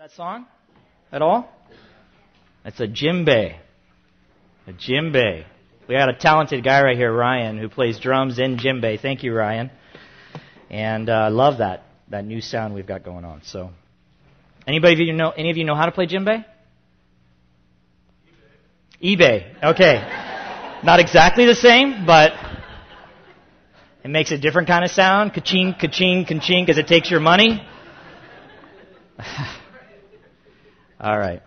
that song at all? It's a djembe. A djembe. We got a talented guy right here, Ryan, who plays drums in djembe. Thank you, Ryan. And I uh, love that that new sound we've got going on. So, anybody of you know any of you know how to play djembe? eBay. eBay. Okay. Not exactly the same, but it makes a different kind of sound. Ka-ching, ka-ching, ka-ching, because it takes your money. All right.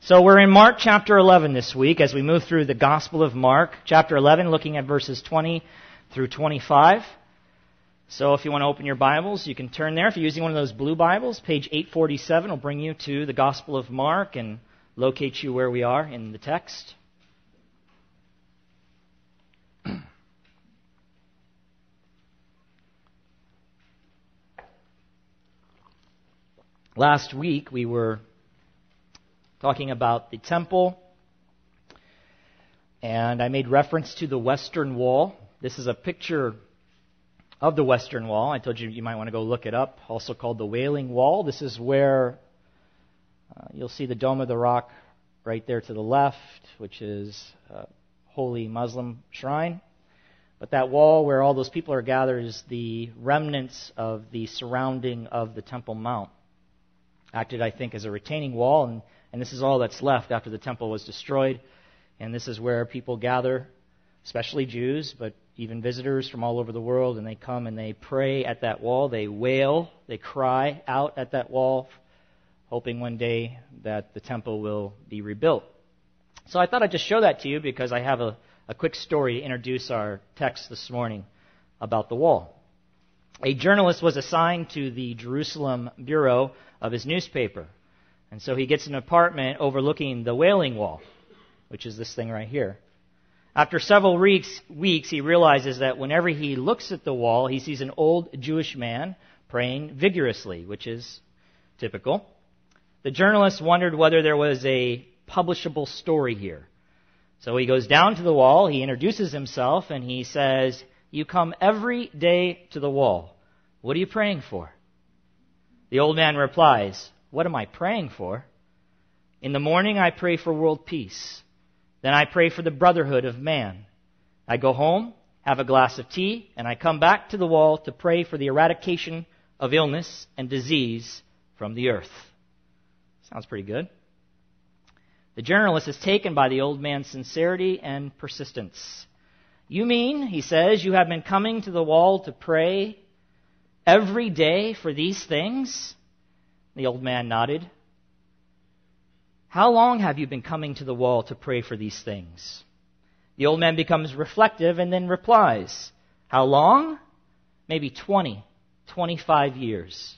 So we're in Mark chapter 11 this week as we move through the Gospel of Mark, chapter 11, looking at verses 20 through 25. So if you want to open your Bibles, you can turn there. If you're using one of those blue Bibles, page 847 will bring you to the Gospel of Mark and locate you where we are in the text. Last week we were talking about the temple, and I made reference to the Western Wall. This is a picture of the Western Wall. I told you you might want to go look it up, also called the Wailing Wall. This is where uh, you'll see the Dome of the Rock right there to the left, which is a holy Muslim shrine. But that wall where all those people are gathered is the remnants of the surrounding of the Temple Mount. Acted, I think, as a retaining wall, and and this is all that's left after the temple was destroyed. And this is where people gather, especially Jews, but even visitors from all over the world, and they come and they pray at that wall. They wail, they cry out at that wall, hoping one day that the temple will be rebuilt. So I thought I'd just show that to you because I have a, a quick story to introduce our text this morning about the wall. A journalist was assigned to the Jerusalem bureau of his newspaper. And so he gets an apartment overlooking the Wailing Wall, which is this thing right here. After several weeks, weeks, he realizes that whenever he looks at the wall, he sees an old Jewish man praying vigorously, which is typical. The journalist wondered whether there was a publishable story here. So he goes down to the wall, he introduces himself, and he says, You come every day to the wall. What are you praying for? The old man replies, what am I praying for? In the morning, I pray for world peace. Then I pray for the brotherhood of man. I go home, have a glass of tea, and I come back to the wall to pray for the eradication of illness and disease from the earth. Sounds pretty good. The journalist is taken by the old man's sincerity and persistence. You mean, he says, you have been coming to the wall to pray every day for these things? The old man nodded. How long have you been coming to the wall to pray for these things? The old man becomes reflective and then replies, How long? Maybe 20, 25 years.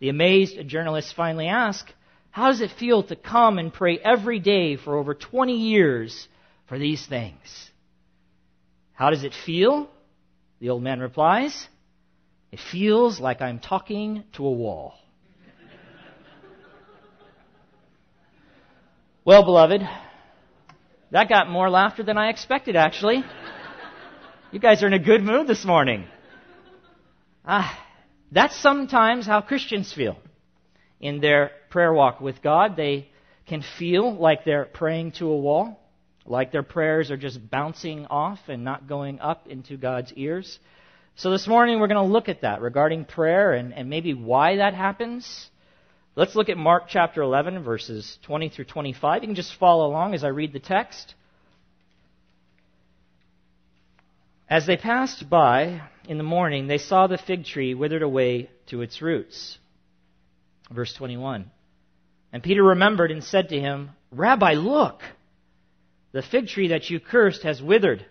The amazed journalist finally asks, How does it feel to come and pray every day for over 20 years for these things? How does it feel? The old man replies, It feels like I'm talking to a wall. Well, beloved, that got more laughter than I expected, actually. You guys are in a good mood this morning. Ah, that's sometimes how Christians feel in their prayer walk with God. They can feel like they're praying to a wall, like their prayers are just bouncing off and not going up into God's ears. So this morning we're going to look at that regarding prayer and, and maybe why that happens Let's look at Mark chapter 11, verses 20 through 25. You can just follow along as I read the text. As they passed by in the morning, they saw the fig tree withered away to its roots. Verse 21. And Peter remembered and said to him, Rabbi, look! The fig tree that you cursed has withered.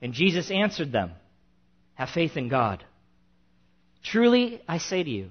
And Jesus answered them, Have faith in God. Truly, I say to you,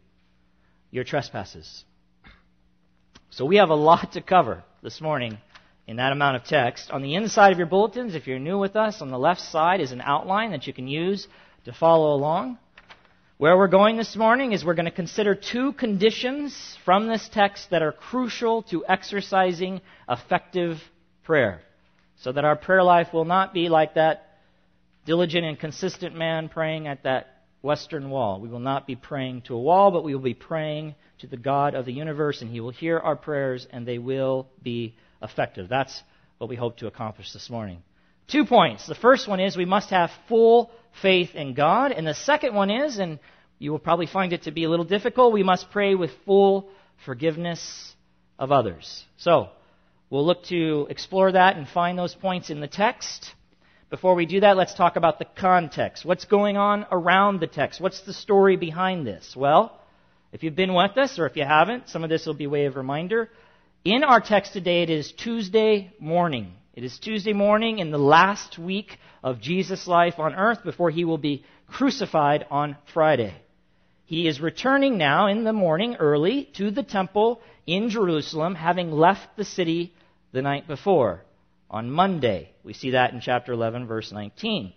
your trespasses. So we have a lot to cover this morning in that amount of text. On the inside of your bulletins, if you're new with us, on the left side is an outline that you can use to follow along. Where we're going this morning is we're going to consider two conditions from this text that are crucial to exercising effective prayer. So that our prayer life will not be like that diligent and consistent man praying at that western wall. We will not be praying to a wall, but we will be praying to the God of the universe, and He will hear our prayers, and they will be effective. That's what we hope to accomplish this morning. Two points. The first one is we must have full faith in God, and the second one is, and you will probably find it to be a little difficult, we must pray with full forgiveness of others. So, we'll look to explore that and find those points in the text. Before we do that, let's talk about the context. What's going on around the text? What's the story behind this? Well, if you've been with us, or if you haven't, some of this will be way of reminder. In our text today, it is Tuesday morning. It is Tuesday morning in the last week of Jesus' life on earth before he will be crucified on Friday. He is returning now in the morning early to the temple in Jerusalem, having left the city the night before on Monday. We see that in chapter 11, verse 19.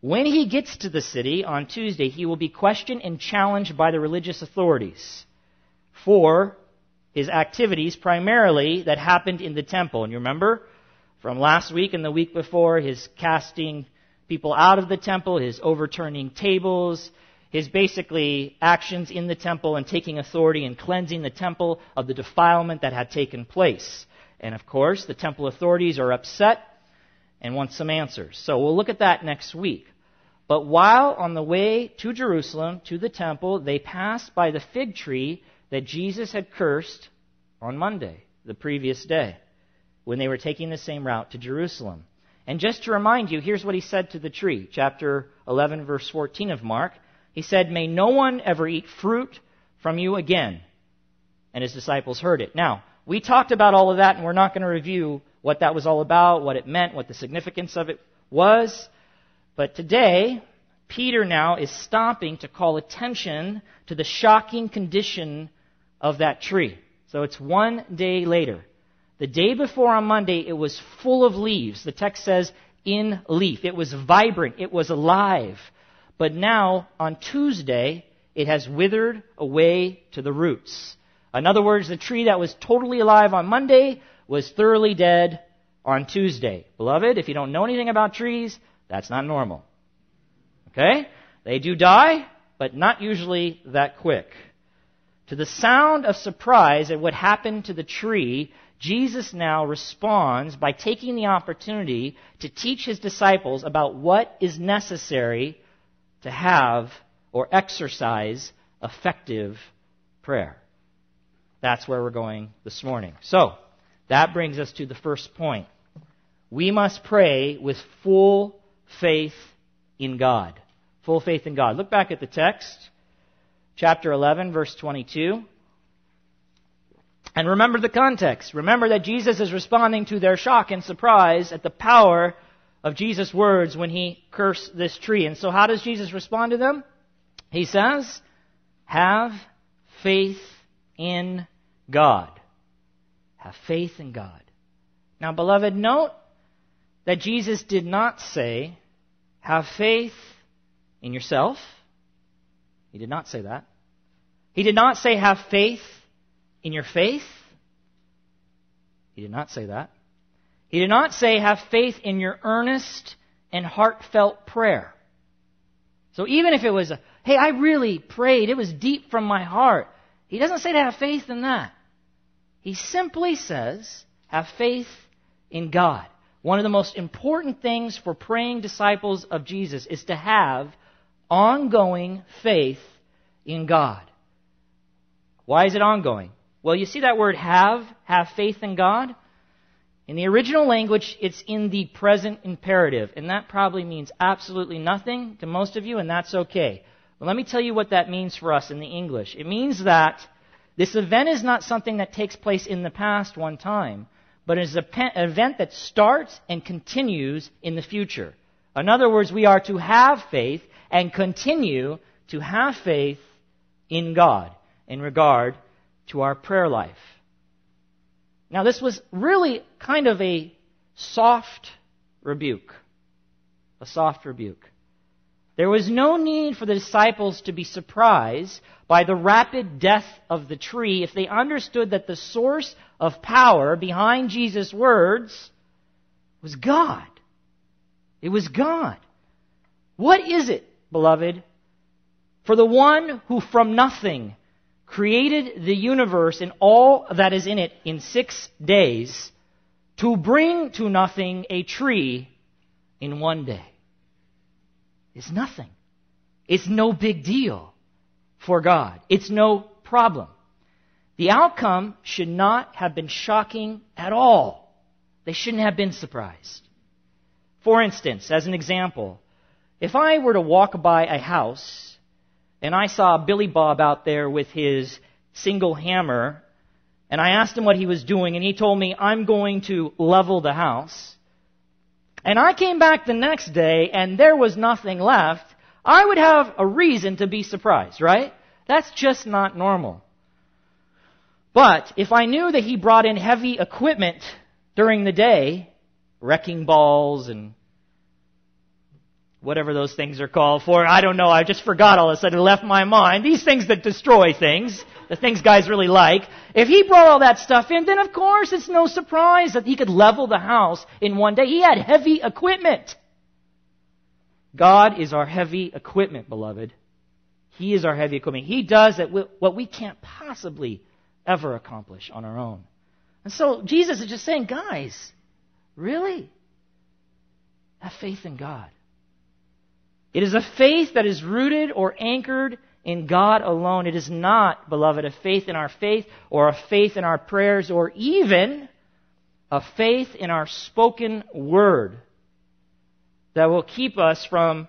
When he gets to the city on Tuesday, he will be questioned and challenged by the religious authorities for his activities primarily that happened in the temple. And you remember from last week and the week before, his casting people out of the temple, his overturning tables, his basically actions in the temple and taking authority and cleansing the temple of the defilement that had taken place. And of course, the temple authorities are upset and want some answers. So we'll look at that next week. But while on the way to Jerusalem, to the temple, they passed by the fig tree that Jesus had cursed on Monday, the previous day, when they were taking the same route to Jerusalem. And just to remind you, here's what he said to the tree, chapter 11, verse 14 of Mark. He said, May no one ever eat fruit from you again. And his disciples heard it. Now, we talked about all of that, and we're not going to review what that was all about, what it meant, what the significance of it was. But today, Peter now is stopping to call attention to the shocking condition of that tree. So it's one day later. The day before on Monday, it was full of leaves. The text says in leaf. It was vibrant. It was alive. But now, on Tuesday, it has withered away to the roots. In other words, the tree that was totally alive on Monday was thoroughly dead on Tuesday. Beloved, if you don't know anything about trees, that's not normal. Okay? They do die, but not usually that quick. To the sound of surprise at what happened to the tree, Jesus now responds by taking the opportunity to teach his disciples about what is necessary to have or exercise effective prayer. That's where we're going this morning. So, that brings us to the first point. We must pray with full faith in God. Full faith in God. Look back at the text, chapter 11, verse 22. And remember the context. Remember that Jesus is responding to their shock and surprise at the power of Jesus' words when he cursed this tree. And so, how does Jesus respond to them? He says, Have faith in God. Have faith in God. Now, beloved, note that Jesus did not say, have faith in yourself. He did not say that. He did not say, have faith in your faith. He did not say that. He did not say, have faith in your earnest and heartfelt prayer. So even if it was, a, hey, I really prayed, it was deep from my heart, he doesn't say to have faith in that. He simply says, have faith in God. One of the most important things for praying disciples of Jesus is to have ongoing faith in God. Why is it ongoing? Well, you see that word have, have faith in God? In the original language, it's in the present imperative, and that probably means absolutely nothing to most of you, and that's okay. Let me tell you what that means for us in the English. It means that this event is not something that takes place in the past one time, but is an event that starts and continues in the future. In other words, we are to have faith and continue to have faith in God in regard to our prayer life. Now, this was really kind of a soft rebuke. A soft rebuke. There was no need for the disciples to be surprised by the rapid death of the tree if they understood that the source of power behind Jesus' words was God. It was God. What is it, beloved, for the one who from nothing created the universe and all that is in it in six days to bring to nothing a tree in one day? It's nothing. It's no big deal for God. It's no problem. The outcome should not have been shocking at all. They shouldn't have been surprised. For instance, as an example, if I were to walk by a house and I saw Billy Bob out there with his single hammer and I asked him what he was doing and he told me, I'm going to level the house, and I came back the next day and there was nothing left, I would have a reason to be surprised, right? That's just not normal. But if I knew that he brought in heavy equipment during the day, wrecking balls and whatever those things are called for. I don't know. I just forgot all of a sudden. Left my mind. These things that destroy things, the things guys really like. If he brought all that stuff in, then of course it's no surprise that he could level the house in one day. He had heavy equipment. God is our heavy equipment, beloved. He is our heavy equipment. He does what we can't possibly ever accomplish on our own. And so Jesus is just saying, guys, really? Have faith in God. It is a faith that is rooted or anchored in God alone. It is not, beloved, a faith in our faith or a faith in our prayers or even a faith in our spoken word that will keep us from,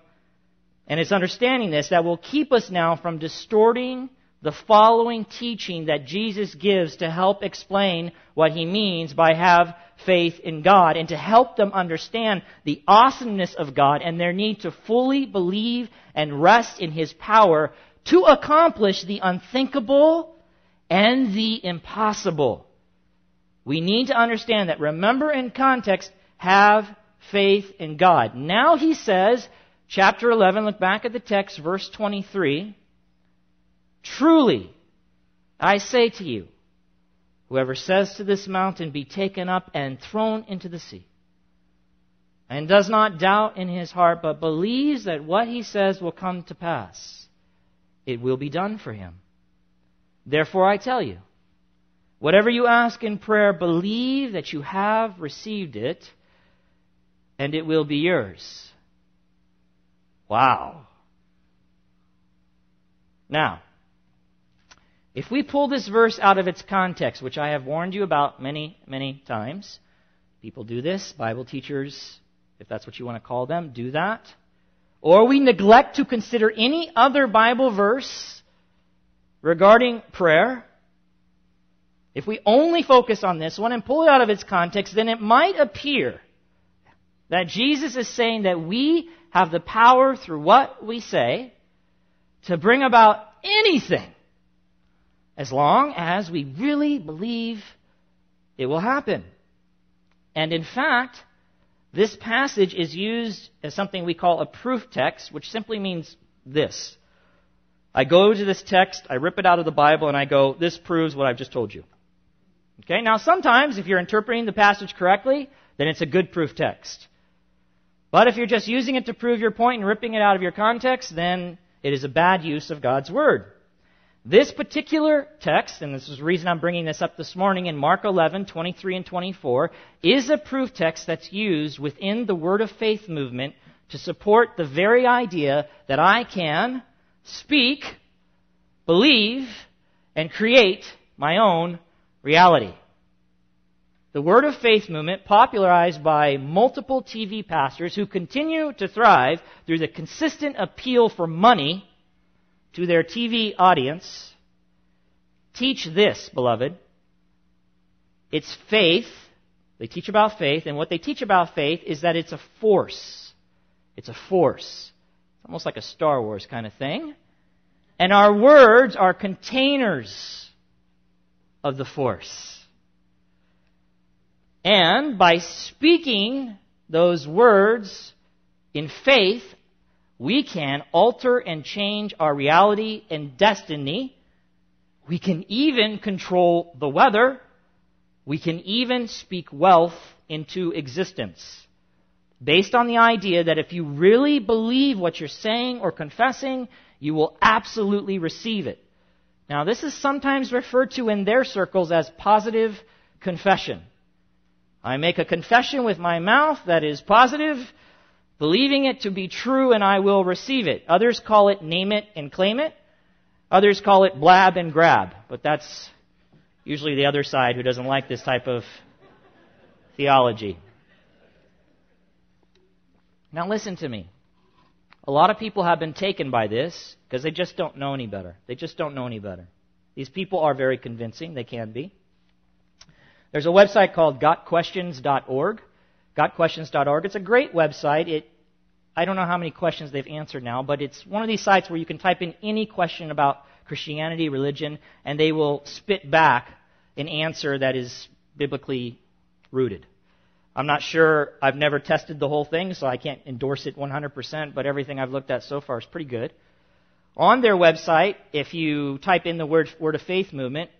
and it's understanding this, that will keep us now from distorting the following teaching that Jesus gives to help explain what he means by have faith in God and to help them understand the awesomeness of God and their need to fully believe and rest in his power to accomplish the unthinkable and the impossible. We need to understand that. Remember in context, have faith in God. Now he says, chapter 11, look back at the text, verse 23. Truly, I say to you, whoever says to this mountain, Be taken up and thrown into the sea, and does not doubt in his heart, but believes that what he says will come to pass, it will be done for him. Therefore, I tell you, whatever you ask in prayer, believe that you have received it, and it will be yours. Wow. Now, if we pull this verse out of its context, which I have warned you about many, many times, people do this, Bible teachers, if that's what you want to call them, do that. Or we neglect to consider any other Bible verse regarding prayer. If we only focus on this one and pull it out of its context, then it might appear that Jesus is saying that we have the power through what we say to bring about anything as long as we really believe it will happen. And in fact, this passage is used as something we call a proof text, which simply means this. I go to this text, I rip it out of the Bible, and I go, this proves what I've just told you. Okay, now sometimes if you're interpreting the passage correctly, then it's a good proof text. But if you're just using it to prove your point and ripping it out of your context, then it is a bad use of God's Word. This particular text, and this is the reason I'm bringing this up this morning in Mark 11, 23 and 24, is a proof text that's used within the Word of Faith movement to support the very idea that I can speak, believe, and create my own reality. The Word of Faith movement, popularized by multiple TV pastors who continue to thrive through the consistent appeal for money to their TV audience, teach this, beloved. It's faith. They teach about faith, and what they teach about faith is that it's a force. It's a force. It's almost like a Star Wars kind of thing. And our words are containers of the force. And by speaking those words in faith, we can alter and change our reality and destiny. We can even control the weather. We can even speak wealth into existence. Based on the idea that if you really believe what you're saying or confessing, you will absolutely receive it. Now, this is sometimes referred to in their circles as positive confession. I make a confession with my mouth that is positive, believing it to be true, and I will receive it. Others call it name it and claim it. Others call it blab and grab. But that's usually the other side who doesn't like this type of theology. Now listen to me. A lot of people have been taken by this because they just don't know any better. They just don't know any better. These people are very convincing. They can be. There's a website called gotquestions.org. Gotquestions.org. It's a great website. It, I don't know how many questions they've answered now, but it's one of these sites where you can type in any question about Christianity, religion, and they will spit back an answer that is biblically rooted. I'm not sure, I've never tested the whole thing, so I can't endorse it 100%, but everything I've looked at so far is pretty good. On their website, if you type in the word Word of Faith movement,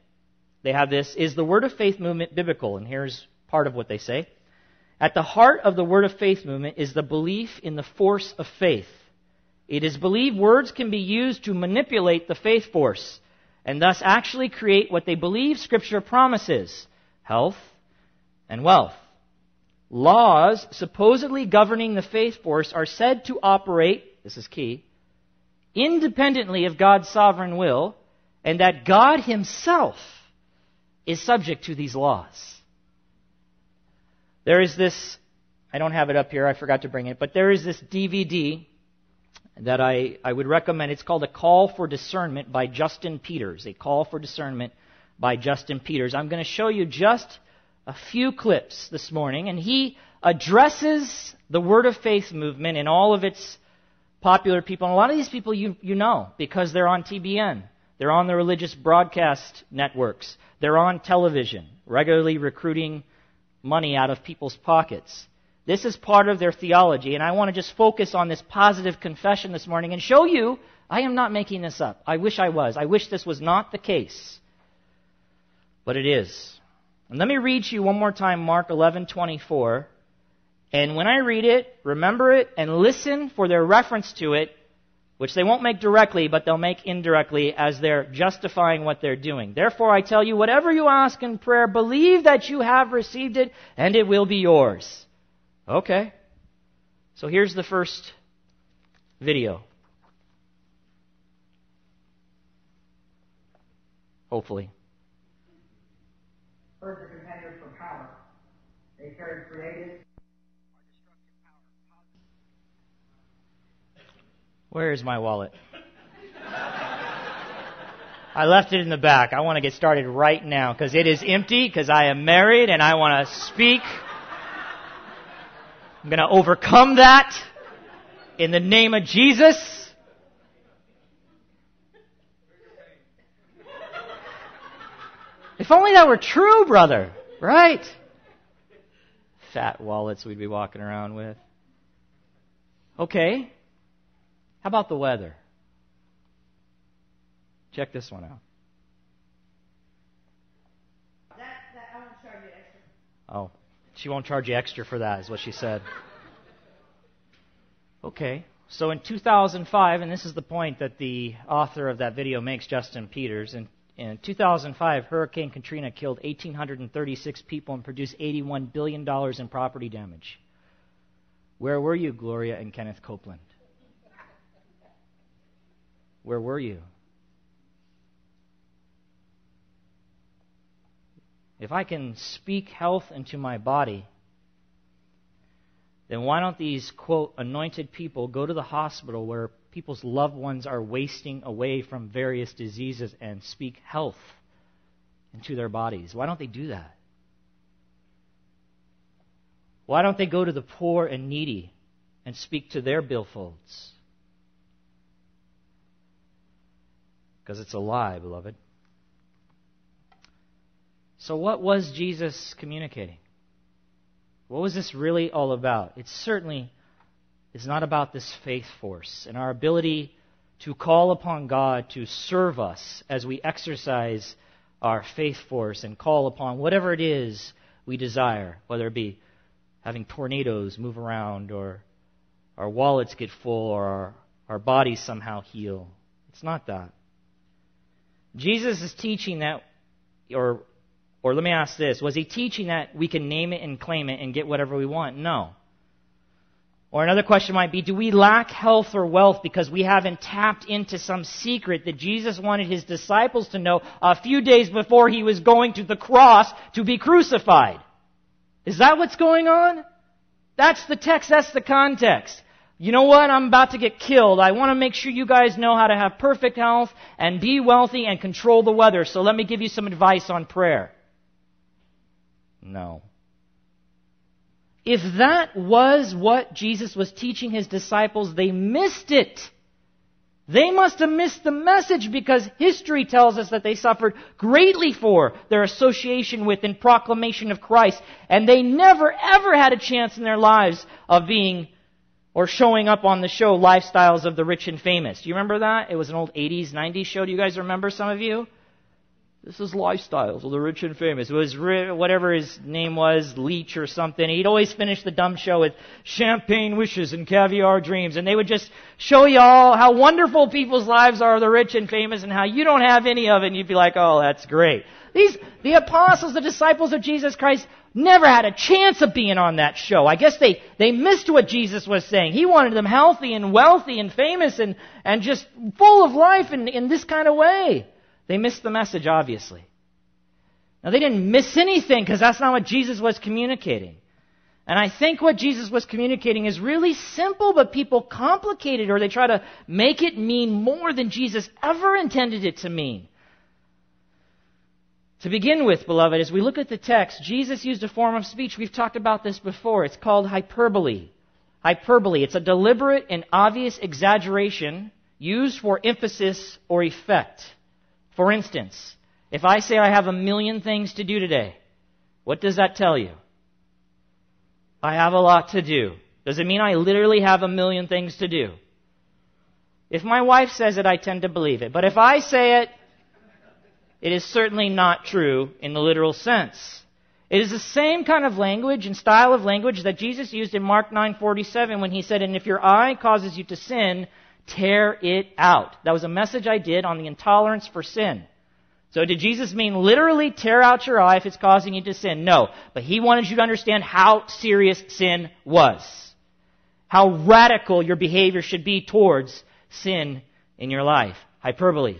they have this Is the Word of Faith movement biblical? And here's part of what they say. At the heart of the Word of Faith movement is the belief in the force of faith. It is believed words can be used to manipulate the faith force and thus actually create what they believe Scripture promises health and wealth. Laws supposedly governing the faith force are said to operate, this is key, independently of God's sovereign will, and that God Himself is subject to these laws. There is this, I don't have it up here, I forgot to bring it, but there is this DVD that I, I would recommend. It's called A Call for Discernment by Justin Peters. A Call for Discernment by Justin Peters. I'm going to show you just a few clips this morning, and he addresses the Word of Faith movement and all of its popular people. And a lot of these people you, you know because they're on TBN. They're on the religious broadcast networks. They're on television, regularly recruiting money out of people's pockets. This is part of their theology, and I want to just focus on this positive confession this morning and show you I am not making this up. I wish I was. I wish this was not the case. But it is. And let me read to you one more time Mark 11:24. And when I read it, remember it and listen for their reference to it which they won't make directly, but they'll make indirectly as they're justifying what they're doing. Therefore, I tell you, whatever you ask in prayer, believe that you have received it, and it will be yours. Okay. So here's the first video. Hopefully. First, the contenders for power. They carry creative Where is my wallet? I left it in the back. I want to get started right now because it is empty because I am married and I want to speak. I'm going to overcome that in the name of Jesus. If only that were true, brother. Right? Fat wallets we'd be walking around with. Okay. How about the weather? Check this one out. That, that, I won't charge you extra. Oh, she won't charge you extra for that, is what she said. Okay, so in 2005, and this is the point that the author of that video makes, Justin Peters, in, in 2005, Hurricane Katrina killed 1,836 people and produced $81 billion in property damage. Where were you, Gloria and Kenneth Copeland? Where were you? If I can speak health into my body, then why don't these, quote, anointed people go to the hospital where people's loved ones are wasting away from various diseases and speak health into their bodies? Why don't they do that? Why don't they go to the poor and needy and speak to their billfolds? Because it's a lie, beloved. So, what was Jesus communicating? What was this really all about? It certainly is not about this faith force and our ability to call upon God to serve us as we exercise our faith force and call upon whatever it is we desire, whether it be having tornadoes move around or our wallets get full or our, our bodies somehow heal. It's not that. Jesus is teaching that, or, or let me ask this, was he teaching that we can name it and claim it and get whatever we want? No. Or another question might be, do we lack health or wealth because we haven't tapped into some secret that Jesus wanted his disciples to know a few days before he was going to the cross to be crucified? Is that what's going on? That's the text, that's the context. You know what? I'm about to get killed. I want to make sure you guys know how to have perfect health and be wealthy and control the weather. So let me give you some advice on prayer. No. If that was what Jesus was teaching his disciples, they missed it. They must have missed the message because history tells us that they suffered greatly for their association with and proclamation of Christ, and they never ever had a chance in their lives of being or showing up on the show Lifestyles of the Rich and Famous. Do you remember that? It was an old 80s, 90s show. Do you guys remember some of you? This is lifestyles of the rich and famous. It was whatever his name was, Leach or something. He'd always finish the dumb show with champagne wishes and caviar dreams. And they would just show you all how wonderful people's lives are, the rich and famous, and how you don't have any of it. And you'd be like, oh, that's great. These, the apostles, the disciples of Jesus Christ, never had a chance of being on that show. I guess they, they missed what Jesus was saying. He wanted them healthy and wealthy and famous and, and just full of life in, in this kind of way. They missed the message, obviously. Now, they didn't miss anything because that's not what Jesus was communicating. And I think what Jesus was communicating is really simple, but people complicate it or they try to make it mean more than Jesus ever intended it to mean. To begin with, beloved, as we look at the text, Jesus used a form of speech. We've talked about this before. It's called hyperbole. Hyperbole. It's a deliberate and obvious exaggeration used for emphasis or effect. For instance, if I say I have a million things to do today, what does that tell you? I have a lot to do. Does it mean I literally have a million things to do? If my wife says it, I tend to believe it. But if I say it, it is certainly not true in the literal sense. It is the same kind of language and style of language that Jesus used in Mark 9:47 when he said, "And if your eye causes you to sin, tear it out. That was a message I did on the intolerance for sin. So did Jesus mean literally tear out your eye if it's causing you to sin? No. But he wanted you to understand how serious sin was. How radical your behavior should be towards sin in your life. Hyperbole.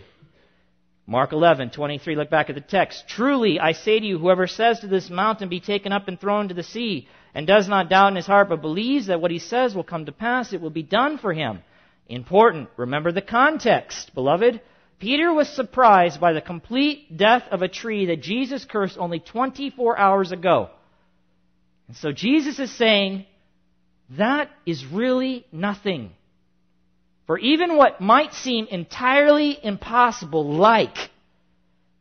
Mark 11, 23, look back at the text. Truly, I say to you, whoever says to this mountain, be taken up and thrown into the sea, and does not doubt in his heart, but believes that what he says will come to pass, it will be done for him. Important. Remember the context, beloved. Peter was surprised by the complete death of a tree that Jesus cursed only 24 hours ago. And so Jesus is saying, that is really nothing. For even what might seem entirely impossible, like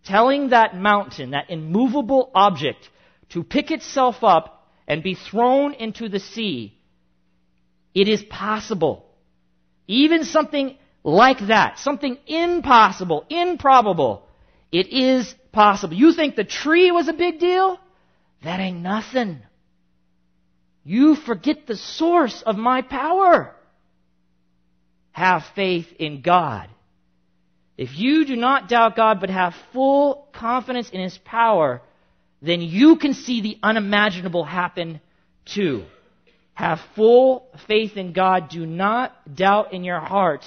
telling that mountain, that immovable object, to pick itself up and be thrown into the sea, it is possible. Even something like that, something impossible, improbable, it is possible. You think the tree was a big deal? That ain't nothing. You forget the source of my power. Have faith in God. If you do not doubt God but have full confidence in His power, then you can see the unimaginable happen too. Have full faith in God. Do not doubt in your heart.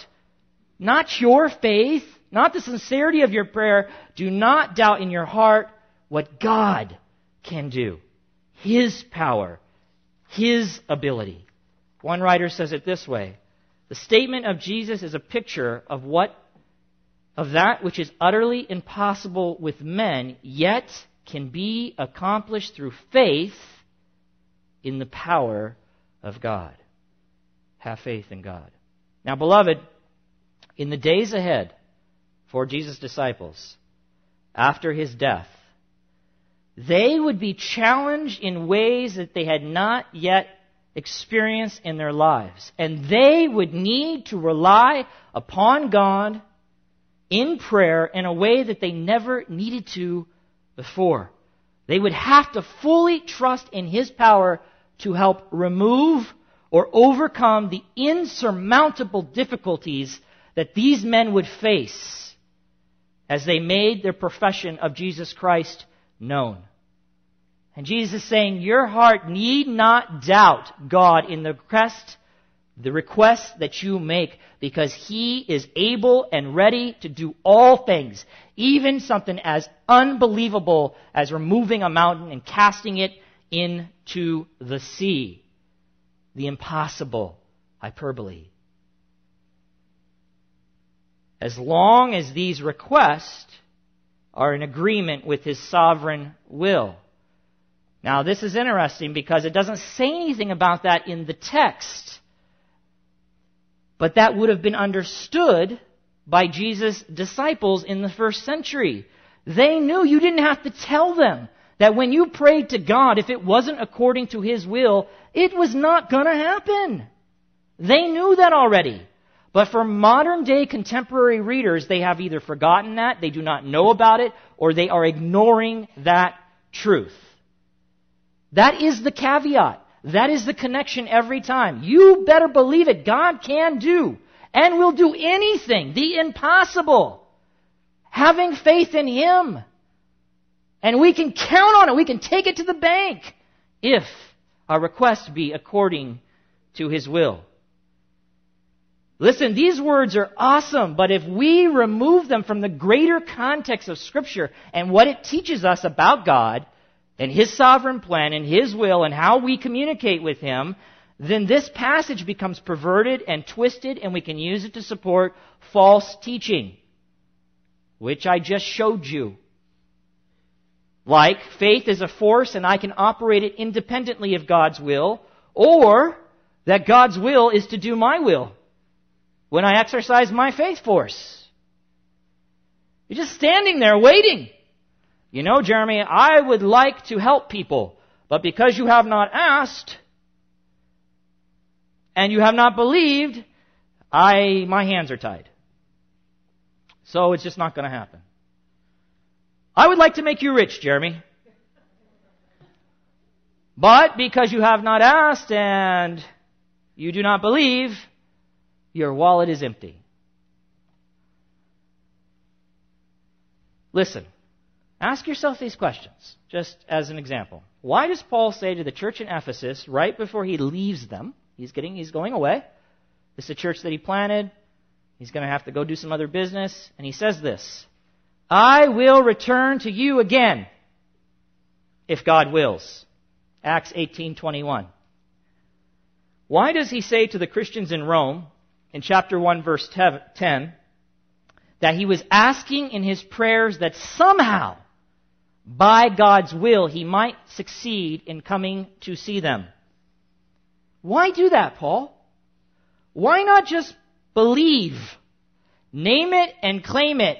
Not your faith, not the sincerity of your prayer. Do not doubt in your heart what God can do. His power, His ability. One writer says it this way The statement of Jesus is a picture of what of that which is utterly impossible with men, yet can be accomplished through faith in the power of God. Have faith in God. Now, beloved, in the days ahead for Jesus' disciples, after his death, they would be challenged in ways that they had not yet experienced in their lives. And they would need to rely upon God in prayer in a way that they never needed to before. They would have to fully trust in His power to help remove or overcome the insurmountable difficulties that these men would face as they made their profession of Jesus Christ known. And Jesus is saying, Your heart need not doubt God in the request, the request that you make, because He is able and ready to do all things, even something as unbelievable as removing a mountain and casting it into the sea. The impossible hyperbole. As long as these requests are in agreement with His sovereign will. Now, this is interesting because it doesn't say anything about that in the text. But that would have been understood by Jesus' disciples in the first century. They knew you didn't have to tell them that when you prayed to God, if it wasn't according to His will, it was not going to happen. They knew that already. But for modern day contemporary readers, they have either forgotten that, they do not know about it, or they are ignoring that truth. That is the caveat. That is the connection every time. You better believe it. God can do and will do anything, the impossible. Having faith in Him. And we can count on it. We can take it to the bank if our request be according to His will. Listen, these words are awesome, but if we remove them from the greater context of Scripture and what it teaches us about God, and His sovereign plan and His will and how we communicate with Him, then this passage becomes perverted and twisted and we can use it to support false teaching, which I just showed you. Like, faith is a force and I can operate it independently of God's will, or that God's will is to do my will when I exercise my faith force. You're just standing there waiting. You know, Jeremy, I would like to help people, but because you have not asked and you have not believed, I, my hands are tied. So it's just not going to happen. I would like to make you rich, Jeremy. But because you have not asked and you do not believe, your wallet is empty. Listen, Ask yourself these questions, just as an example. Why does Paul say to the church in Ephesus, right before he leaves them, he's getting, he's going away. This is a church that he planted. He's going to have to go do some other business. And he says this, I will return to you again, if God wills. Acts 18:21. Why does he say to the Christians in Rome in chapter 1 verse 10 that he was asking in his prayers that somehow by God's will, he might succeed in coming to see them. Why do that, Paul? Why not just believe? Name it and claim it.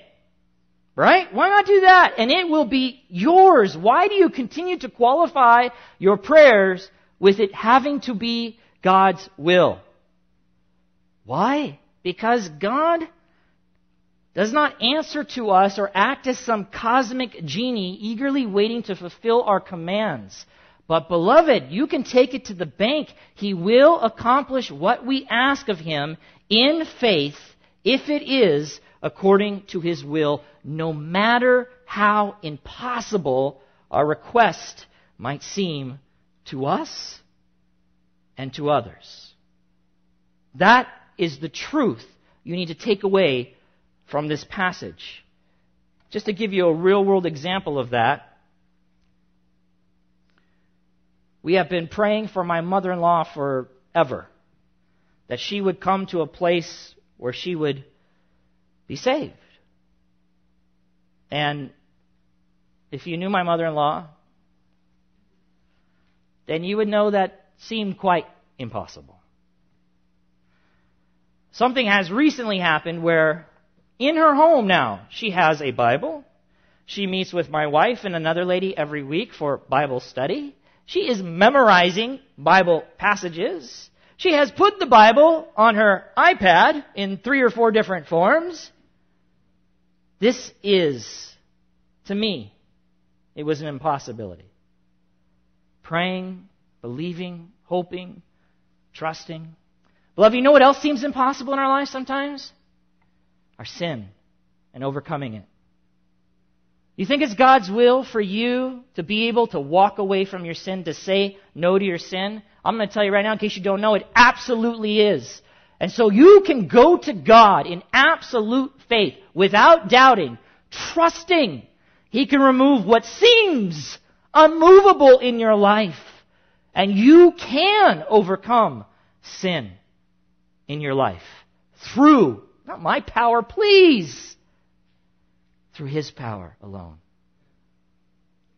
Right? Why not do that? And it will be yours. Why do you continue to qualify your prayers with it having to be God's will? Why? Because God does not answer to us or act as some cosmic genie eagerly waiting to fulfill our commands. But beloved, you can take it to the bank. He will accomplish what we ask of him in faith if it is according to his will, no matter how impossible our request might seem to us and to others. That is the truth you need to take away from this passage. Just to give you a real world example of that, we have been praying for my mother in law forever. That she would come to a place where she would be saved. And if you knew my mother in law, then you would know that seemed quite impossible. Something has recently happened where in her home now, she has a Bible. She meets with my wife and another lady every week for Bible study. She is memorizing Bible passages. She has put the Bible on her iPad in three or four different forms. This is, to me, it was an impossibility. Praying, believing, hoping, trusting. Beloved, you know what else seems impossible in our lives sometimes? Our sin and overcoming it. You think it's God's will for you to be able to walk away from your sin, to say no to your sin? I'm going to tell you right now, in case you don't know, it absolutely is. And so you can go to God in absolute faith, without doubting, trusting He can remove what seems unmovable in your life. And you can overcome sin in your life through, not my power, please, through His power alone.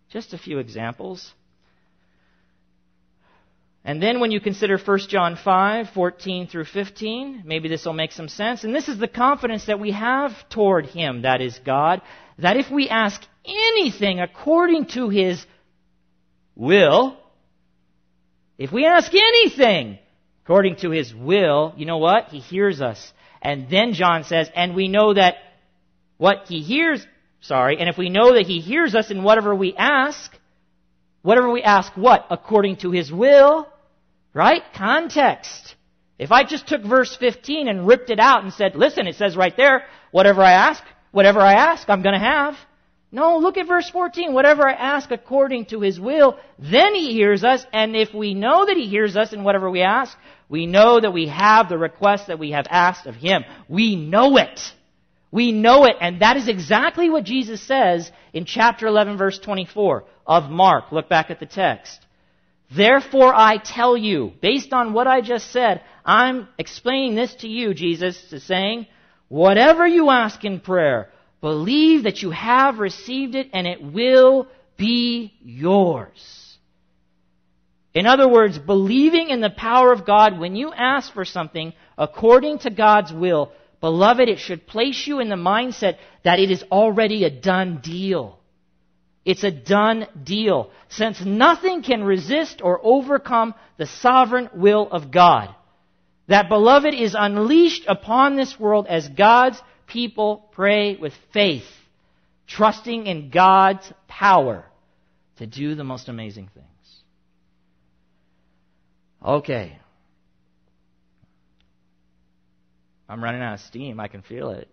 Just a few examples. And then when you consider 1 John 5, 14 through 15, maybe this will make some sense. And this is the confidence that we have toward Him, that is God, that if we ask anything according to His will, if we ask anything according to His will, you know what? He hears us. And then John says, and we know that what He hears, sorry, and if we know that He hears us in whatever we ask, whatever we ask what? According to His will, right? Context. If I just took verse 15 and ripped it out and said, listen, it says right there, whatever I ask, whatever I ask, I'm gonna have. No, look at verse 14. Whatever I ask according to His will, then He hears us, and if we know that He hears us in whatever we ask, we know that we have the request that we have asked of Him. We know it. We know it, and that is exactly what Jesus says in chapter 11 verse 24 of Mark. Look back at the text. Therefore I tell you, based on what I just said, I'm explaining this to you, Jesus is saying, whatever you ask in prayer, believe that you have received it and it will be yours. In other words, believing in the power of God when you ask for something according to God's will, beloved, it should place you in the mindset that it is already a done deal. It's a done deal. Since nothing can resist or overcome the sovereign will of God. That beloved is unleashed upon this world as God's people pray with faith, trusting in God's power to do the most amazing things. Okay. I'm running out of steam. I can feel it.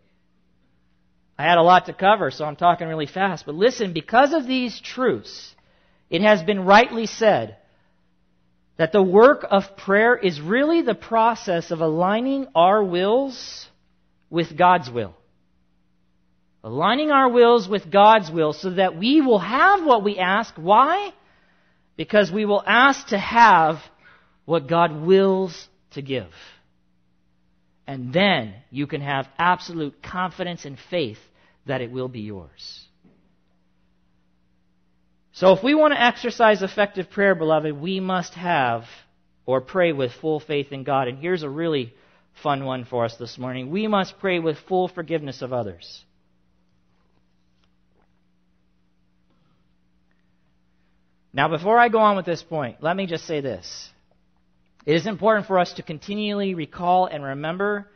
I had a lot to cover, so I'm talking really fast. But listen, because of these truths, it has been rightly said that the work of prayer is really the process of aligning our wills with God's will. Aligning our wills with God's will so that we will have what we ask. Why? Because we will ask to have what God wills to give. And then you can have absolute confidence and faith that it will be yours. So if we want to exercise effective prayer, beloved, we must have or pray with full faith in God. And here's a really fun one for us this morning. We must pray with full forgiveness of others. Now, before I go on with this point, let me just say this. It is important for us to continually recall and remember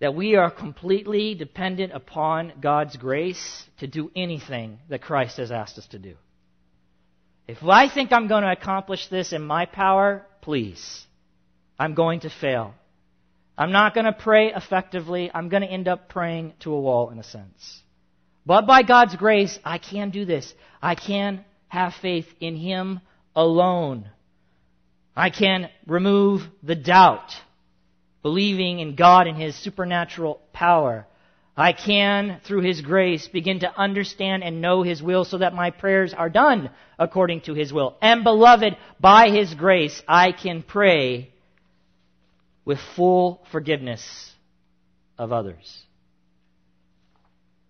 that we are completely dependent upon God's grace to do anything that Christ has asked us to do. If I think I'm going to accomplish this in my power, please, I'm going to fail. I'm not going to pray effectively. I'm going to end up praying to a wall in a sense. But by God's grace, I can do this. I can have faith in Him alone. I can remove the doubt, believing in God and His supernatural power. I can, through His grace, begin to understand and know His will so that my prayers are done according to His will. And beloved, by His grace, I can pray with full forgiveness of others.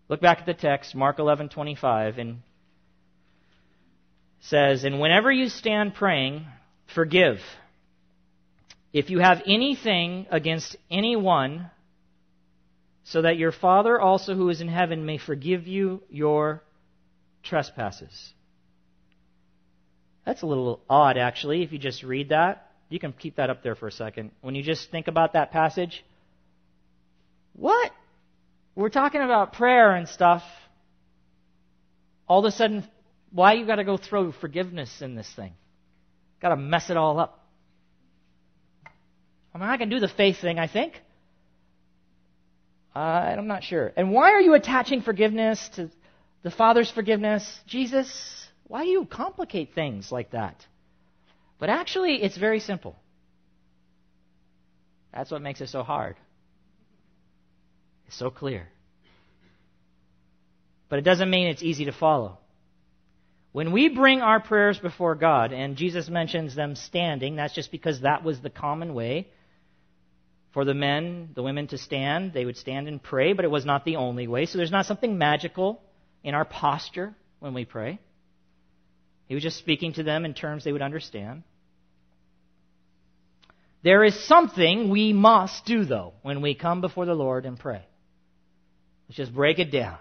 Look back at the text, Mark 11:25, and says, "And whenever you stand praying, Forgive. If you have anything against anyone, so that your Father also who is in heaven may forgive you your trespasses. That's a little odd, actually, if you just read that. You can keep that up there for a second. When you just think about that passage, what? We're talking about prayer and stuff. All of a sudden, why you got to go throw forgiveness in this thing? Got to mess it all up. I mean, I can do the faith thing, I think. Uh, I'm not sure. And why are you attaching forgiveness to the Father's forgiveness? Jesus, why do you complicate things like that? But actually, it's very simple. That's what makes it so hard. It's so clear. But it doesn't mean it's easy to follow. When we bring our prayers before God, and Jesus mentions them standing, that's just because that was the common way for the men, the women to stand. They would stand and pray, but it was not the only way. So there's not something magical in our posture when we pray. He was just speaking to them in terms they would understand. There is something we must do, though, when we come before the Lord and pray. Let's just break it down.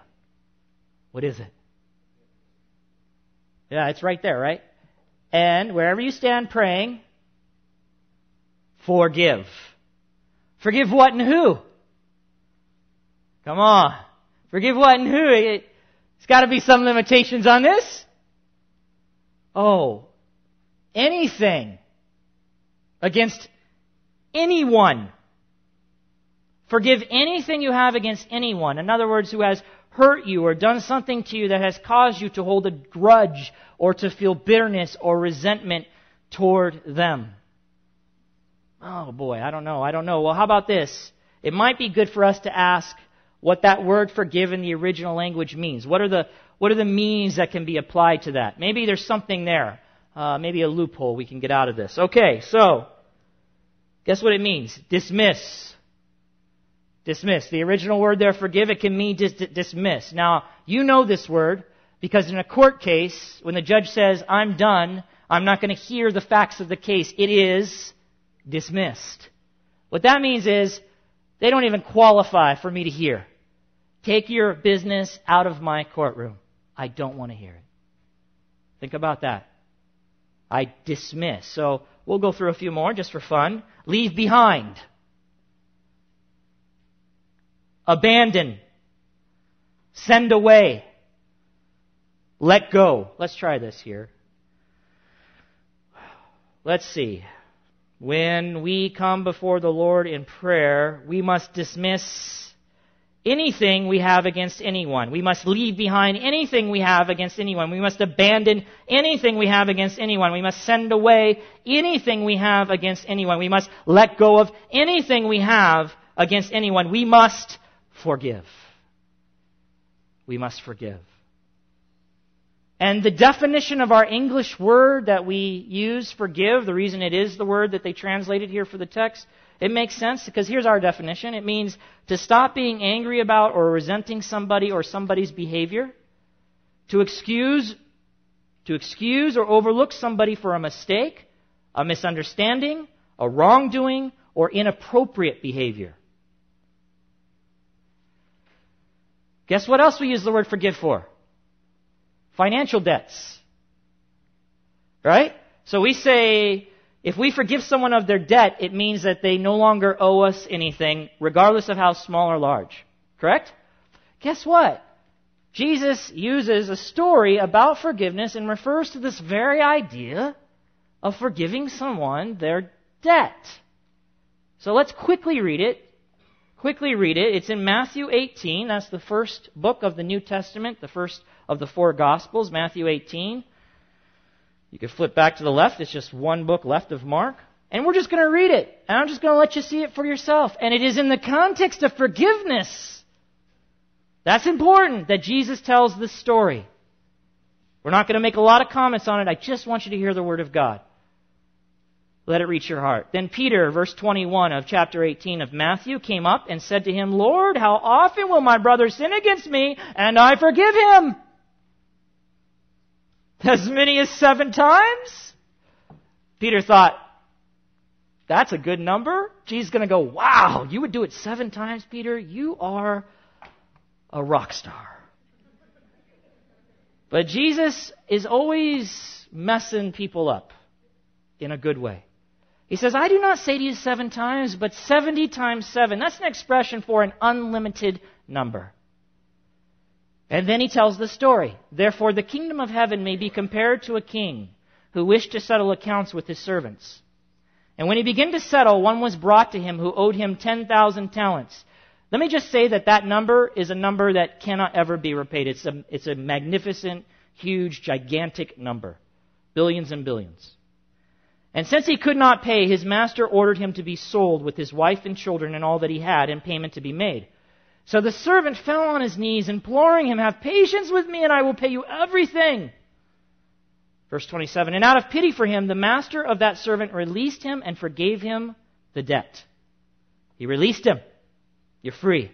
What is it? Yeah, it's right there, right? And wherever you stand praying, forgive. Forgive what and who? Come on. Forgive what and who? It, has got to be some limitations on this. Oh, anything against anyone. Forgive anything you have against anyone. In other words, who has hurt you or done something to you that has caused you to hold a grudge or to feel bitterness or resentment toward them. Oh boy, I don't know. I don't know. Well, how about this? It might be good for us to ask what that word forgive in the original language means. What are the, what are the meanings that can be applied to that? Maybe there's something there. Uh, maybe a loophole we can get out of this. Okay, so, guess what it means? Dismiss. Dismiss. The original word there, forgive, it can mean dis- dismiss. Now, you know this word because in a court case, when the judge says, I'm done, I'm not going to hear the facts of the case, it is dismissed. What that means is, they don't even qualify for me to hear. Take your business out of my courtroom. I don't want to hear it. Think about that. I dismiss. So we'll go through a few more just for fun. Leave behind abandon, send away, let go. Let's try this here. Let's see. When we come before the Lord in prayer, we must dismiss anything we have against anyone. We must leave behind anything we have against anyone. We must abandon anything we have against anyone. We must send away anything we have against anyone. We must let go of anything we have against anyone. We must forgive. We must forgive. And the definition of our English word that we use, forgive, the reason it is the word that they translated here for the text, it makes sense because here's our definition. It means to stop being angry about or resenting somebody or somebody's behavior, to excuse, to excuse or overlook somebody for a mistake, a misunderstanding, a wrongdoing, or inappropriate behavior. Guess what else we use the word forgive for? Financial debts. Right? So we say, if we forgive someone of their debt, it means that they no longer owe us anything, regardless of how small or large. Correct? Guess what? Jesus uses a story about forgiveness and refers to this very idea of forgiving someone their debt. So let's quickly read it quickly read it. It's in Matthew 18. That's the first book of the New Testament, the first of the four Gospels, Matthew 18. You can flip back to the left. It's just one book left of Mark. And we're just going to read it. And I'm just going to let you see it for yourself. And it is in the context of forgiveness. That's important that Jesus tells this story. We're not going to make a lot of comments on it. I just want you to hear the Word of God. Let it reach your heart. Then Peter, verse 21 of chapter 18 of Matthew, came up and said to him, Lord, how often will my brother sin against me and I forgive him? As many as seven times? Peter thought, That's a good number. Jesus is going to go, wow, you would do it seven times, Peter? You are a rock star. But Jesus is always messing people up in a good way. He says, I do not say to you seven times, but 70 times seven. That's an expression for an unlimited number. And then he tells the story. Therefore, the kingdom of heaven may be compared to a king who wished to settle accounts with his servants. And when he began to settle, one was brought to him who owed him 10,000 talents. Let me just say that that number is a number that cannot ever be repaid. It's a, it's a magnificent, huge, gigantic number. Billions and billions. And since he could not pay, his master ordered him to be sold with his wife and children and all that he had and payment to be made. So the servant fell on his knees, imploring him, Have patience with me, and I will pay you everything. Verse 27 And out of pity for him, the master of that servant released him and forgave him the debt. He released him. You're free.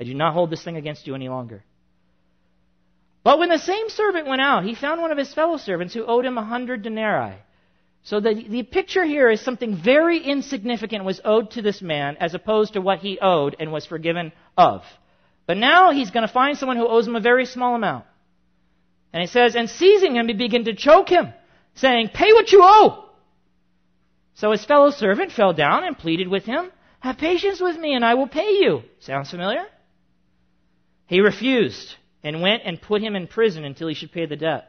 I do not hold this thing against you any longer. But when the same servant went out, he found one of his fellow servants who owed him a hundred denarii. So the, the picture here is something very insignificant was owed to this man as opposed to what he owed and was forgiven of. But now he's going to find someone who owes him a very small amount. And he says, and seizing him, he began to choke him, saying, pay what you owe. So his fellow servant fell down and pleaded with him, have patience with me and I will pay you. Sounds familiar? He refused and went and put him in prison until he should pay the debt.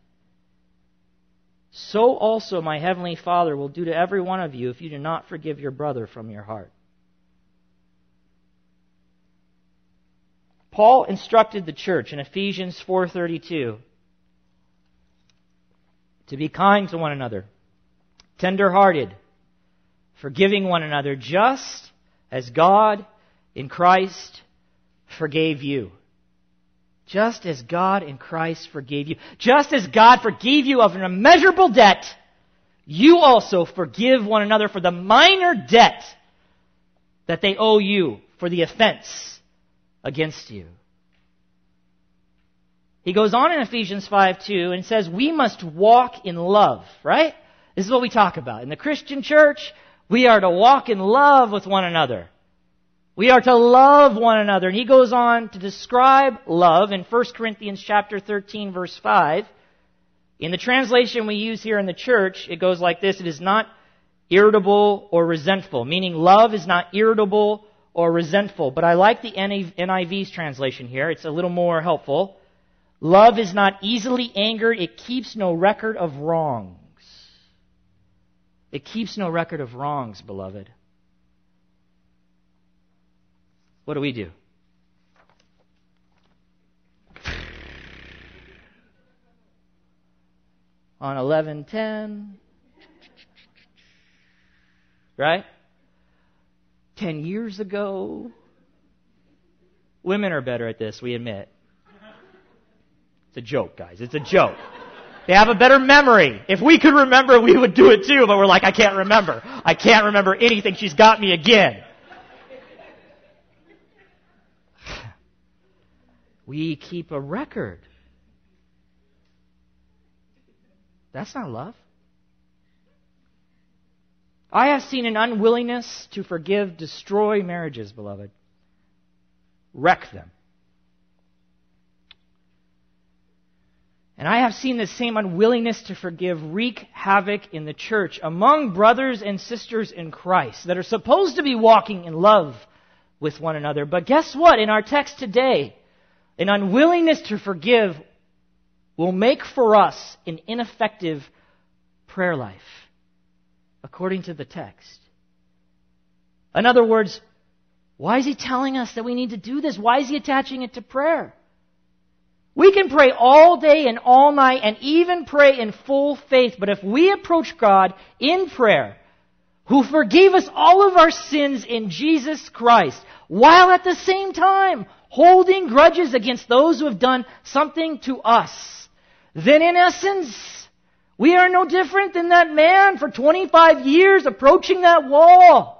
So also my heavenly Father will do to every one of you if you do not forgive your brother from your heart. Paul instructed the church in Ephesians 4:32 to be kind to one another, tender-hearted, forgiving one another just as God in Christ forgave you. Just as God in Christ forgave you. Just as God forgave you of an immeasurable debt, you also forgive one another for the minor debt that they owe you for the offense against you. He goes on in Ephesians 5 2 and says, We must walk in love, right? This is what we talk about. In the Christian church, we are to walk in love with one another. We are to love one another. And he goes on to describe love in 1 Corinthians chapter 13 verse 5. In the translation we use here in the church, it goes like this. It is not irritable or resentful, meaning love is not irritable or resentful. But I like the NIV's translation here. It's a little more helpful. Love is not easily angered. It keeps no record of wrongs. It keeps no record of wrongs, beloved. What do we do? On 1110, right? 10 years ago. Women are better at this, we admit. It's a joke, guys. It's a joke. They have a better memory. If we could remember, we would do it too, but we're like, I can't remember. I can't remember anything. She's got me again. We keep a record. That's not love. I have seen an unwillingness to forgive destroy marriages, beloved. Wreck them. And I have seen the same unwillingness to forgive wreak havoc in the church among brothers and sisters in Christ that are supposed to be walking in love with one another. But guess what? In our text today, an unwillingness to forgive will make for us an ineffective prayer life, according to the text. In other words, why is he telling us that we need to do this? Why is he attaching it to prayer? We can pray all day and all night and even pray in full faith, but if we approach God in prayer who forgave us all of our sins in Jesus Christ, while at the same time holding grudges against those who have done something to us, then in essence, we are no different than that man for 25 years approaching that wall.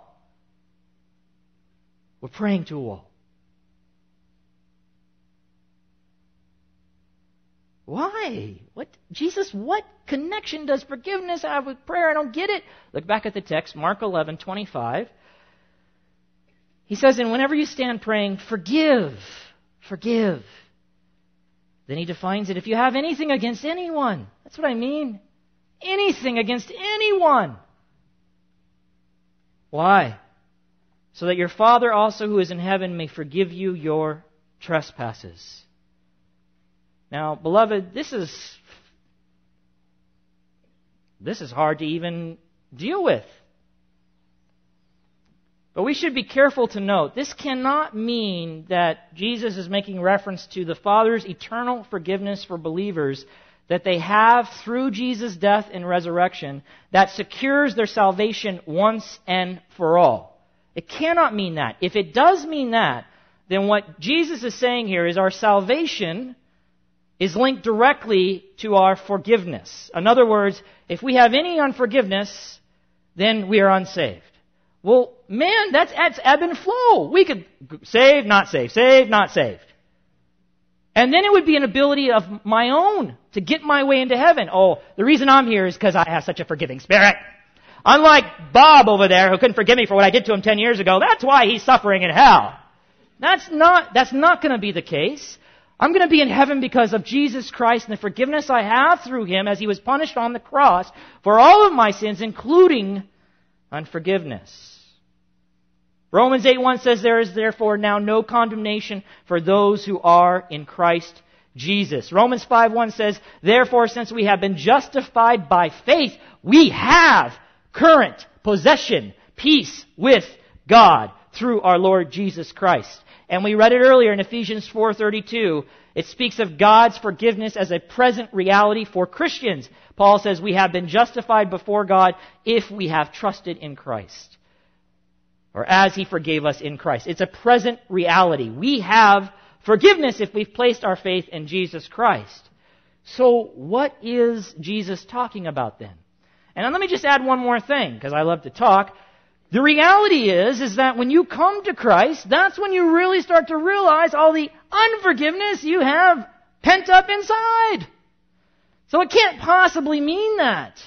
We're praying to a wall. Why? What Jesus, what connection does forgiveness have with prayer? I don't get it. Look back at the text, Mark 11, 25. He says, and whenever you stand praying, forgive, forgive. Then he defines it. If you have anything against anyone, that's what I mean. Anything against anyone. Why? So that your Father also who is in heaven may forgive you your trespasses. Now, beloved, this is this is hard to even deal with. But we should be careful to note this cannot mean that Jesus is making reference to the Father's eternal forgiveness for believers that they have through Jesus' death and resurrection that secures their salvation once and for all. It cannot mean that. If it does mean that, then what Jesus is saying here is our salvation is linked directly to our forgiveness. In other words, if we have any unforgiveness, then we are unsaved. Well, man, that's, that's ebb and flow. We could save, not save, save, not saved. And then it would be an ability of my own to get my way into heaven. Oh, the reason I'm here is because I have such a forgiving spirit. Unlike Bob over there who couldn't forgive me for what I did to him 10 years ago, that's why he's suffering in hell. That's not, that's not going to be the case. I'm going to be in heaven because of Jesus Christ and the forgiveness I have through him as he was punished on the cross for all of my sins, including unforgiveness. Romans 8:1 says there is therefore now no condemnation for those who are in Christ Jesus. Romans 5:1 says, "Therefore since we have been justified by faith, we have current possession, peace with God through our Lord Jesus Christ." And we read it earlier in Ephesians 4:32. It speaks of God's forgiveness as a present reality for Christians. Paul says we have been justified before God if we have trusted in Christ. Or as he forgave us in Christ. It's a present reality. We have forgiveness if we've placed our faith in Jesus Christ. So what is Jesus talking about then? And let me just add one more thing, because I love to talk. The reality is, is that when you come to Christ, that's when you really start to realize all the unforgiveness you have pent up inside. So it can't possibly mean that.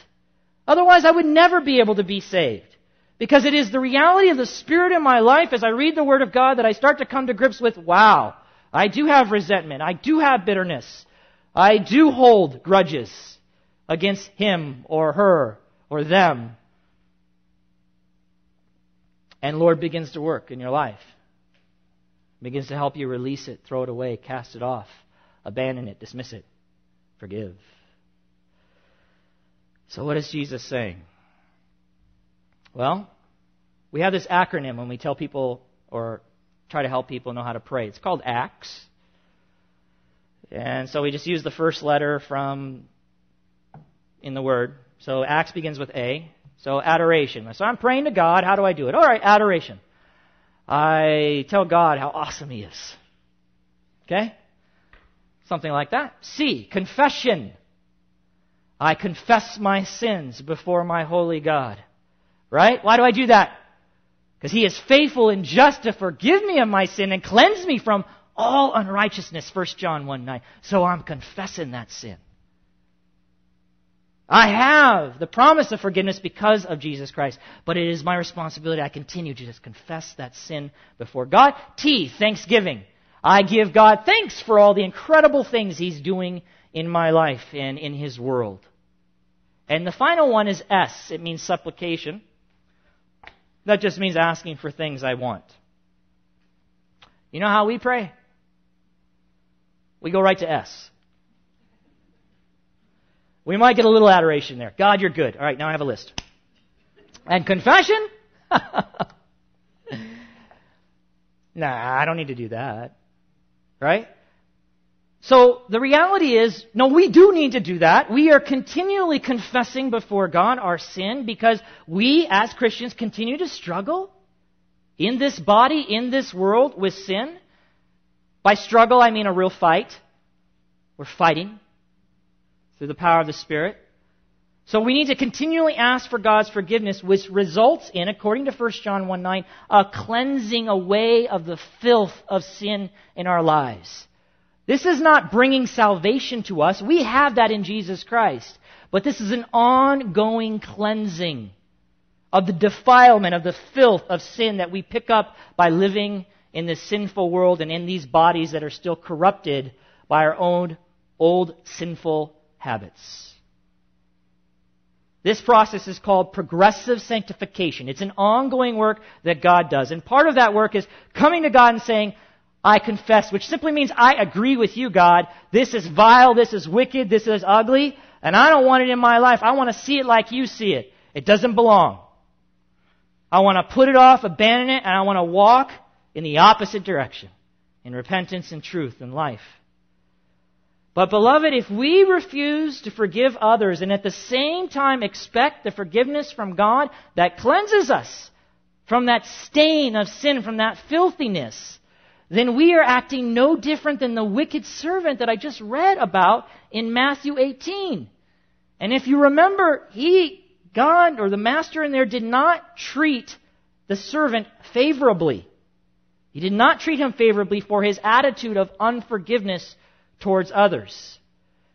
Otherwise, I would never be able to be saved. Because it is the reality of the Spirit in my life as I read the Word of God that I start to come to grips with, wow, I do have resentment. I do have bitterness. I do hold grudges against him or her or them and Lord begins to work in your life. Begins to help you release it, throw it away, cast it off, abandon it, dismiss it, forgive. So what is Jesus saying? Well, we have this acronym when we tell people or try to help people know how to pray. It's called ACTS. And so we just use the first letter from in the word. So ACTS begins with A. So adoration. So I'm praying to God. How do I do it? All right, adoration. I tell God how awesome He is. Okay? Something like that. C, confession. I confess my sins before my holy God. Right? Why do I do that? Because He is faithful and just to forgive me of my sin and cleanse me from all unrighteousness. 1 John 1 9. So I'm confessing that sin. I have the promise of forgiveness because of Jesus Christ, but it is my responsibility. I continue to just confess that sin before God. T, thanksgiving. I give God thanks for all the incredible things He's doing in my life and in His world. And the final one is S. It means supplication. That just means asking for things I want. You know how we pray? We go right to S. We might get a little adoration there. God, you're good. All right, now I have a list. And confession? nah, I don't need to do that. Right? So the reality is, no, we do need to do that. We are continually confessing before God our sin because we as Christians continue to struggle in this body, in this world with sin. By struggle, I mean a real fight. We're fighting through the power of the Spirit. So we need to continually ask for God's forgiveness, which results in, according to 1 John 1 9, a cleansing away of the filth of sin in our lives. This is not bringing salvation to us. We have that in Jesus Christ. But this is an ongoing cleansing of the defilement, of the filth of sin that we pick up by living in this sinful world and in these bodies that are still corrupted by our own old sinful habits. This process is called progressive sanctification. It's an ongoing work that God does. And part of that work is coming to God and saying, I confess, which simply means I agree with you, God. This is vile, this is wicked, this is ugly, and I don't want it in my life. I want to see it like you see it. It doesn't belong. I want to put it off, abandon it, and I want to walk in the opposite direction in repentance and truth and life. But beloved, if we refuse to forgive others and at the same time expect the forgiveness from God that cleanses us from that stain of sin, from that filthiness, then we are acting no different than the wicked servant that I just read about in Matthew 18. And if you remember, he, God, or the master in there did not treat the servant favorably. He did not treat him favorably for his attitude of unforgiveness towards others.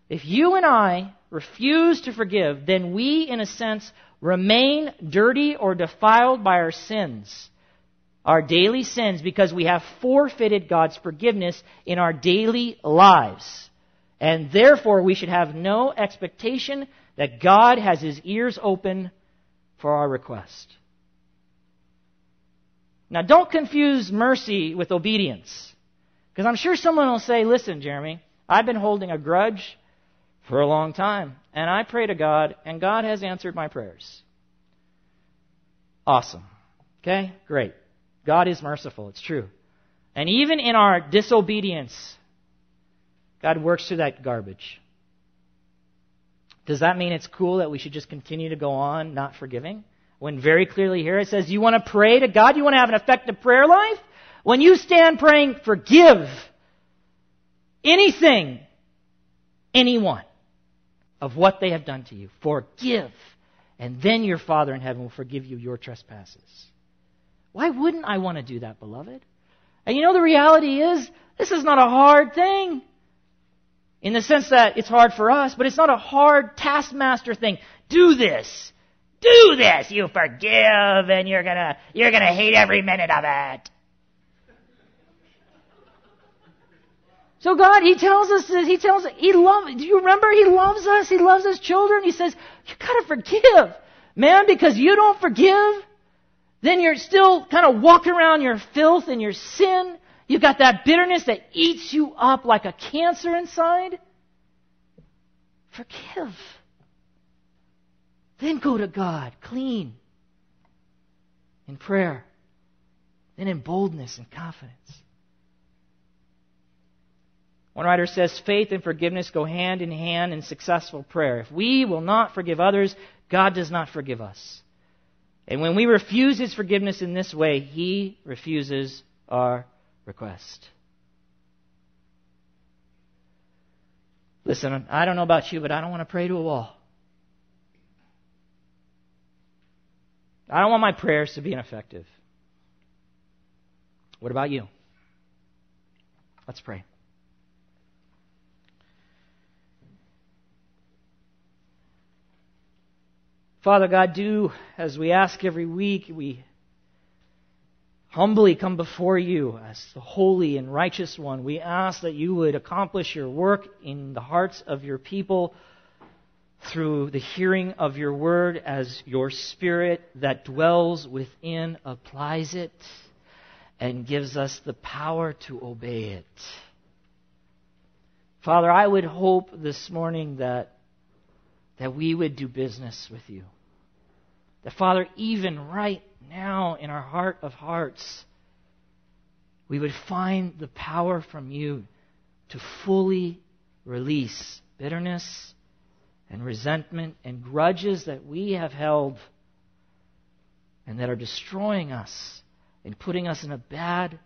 If you and I refuse to forgive, then we, in a sense, remain dirty or defiled by our sins our daily sins because we have forfeited God's forgiveness in our daily lives. And therefore, we should have no expectation that God has his ears open for our request. Now, don't confuse mercy with obedience. Because I'm sure someone will say, listen, Jeremy, I've been holding a grudge for a long time, and I pray to God, and God has answered my prayers. Awesome. Okay? Great. God is merciful. It's true. And even in our disobedience, God works through that garbage. Does that mean it's cool that we should just continue to go on not forgiving? When very clearly here it says, you want to pray to God? You want to have an effective prayer life? When you stand praying, forgive anything, anyone of what they have done to you. Forgive. And then your Father in heaven will forgive you your trespasses. Why wouldn't I want to do that, beloved? And you know, the reality is, this is not a hard thing. In the sense that it's hard for us, but it's not a hard taskmaster thing. Do this. Do this. You forgive and you're gonna, you're gonna hate every minute of it. So God, He tells us He tells, us He loves, do you remember He loves us? He loves His children. He says, you gotta forgive. Man, because you don't forgive, then you're still kind of walking around your filth and your sin. You've got that bitterness that eats you up like a cancer inside. Forgive. Then go to God clean in prayer, then in boldness and confidence. One writer says faith and forgiveness go hand in hand in successful prayer. If we will not forgive others, God does not forgive us. And when we refuse His forgiveness in this way, He refuses our request. Listen, I don't know about you, but I don't want to pray to a wall. I don't want my prayers to be ineffective. What about you? Let's pray. Father God, do as we ask every week, we humbly come before you as the holy and righteous one. We ask that you would accomplish your work in the hearts of your people through the hearing of your word as your spirit that dwells within applies it and gives us the power to obey it. Father, I would hope this morning that that we would do business with you. That, Father, even right now in our heart of hearts, we would find the power from you to fully release bitterness and resentment and grudges that we have held and that are destroying us and putting us in a bad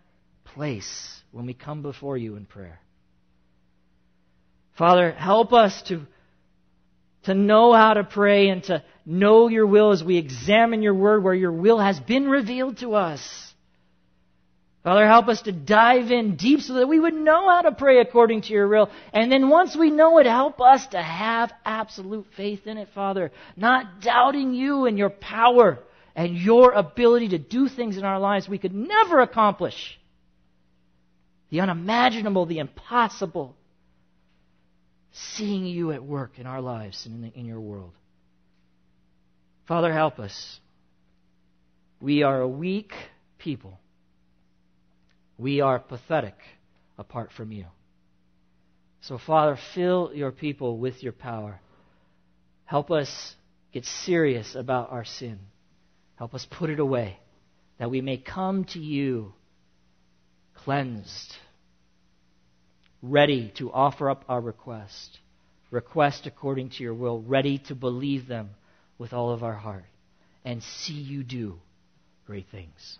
place when we come before you in prayer. Father, help us to, to know how to pray and to know your will as we examine your word where your will has been revealed to us. Father, help us to dive in deep so that we would know how to pray according to your will. And then once we know it, help us to have absolute faith in it, Father. Not doubting you and your power and your ability to do things in our lives we could never accomplish. The unimaginable, the impossible. Seeing you at work in our lives and in, the, in your world. Father, help us. We are a weak people. We are pathetic apart from you. So, Father, fill your people with your power. Help us get serious about our sin. Help us put it away, that we may come to you cleansed, ready to offer up our request, request according to your will, ready to believe them with all of our heart, and see you do great things.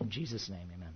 In Jesus' name, amen.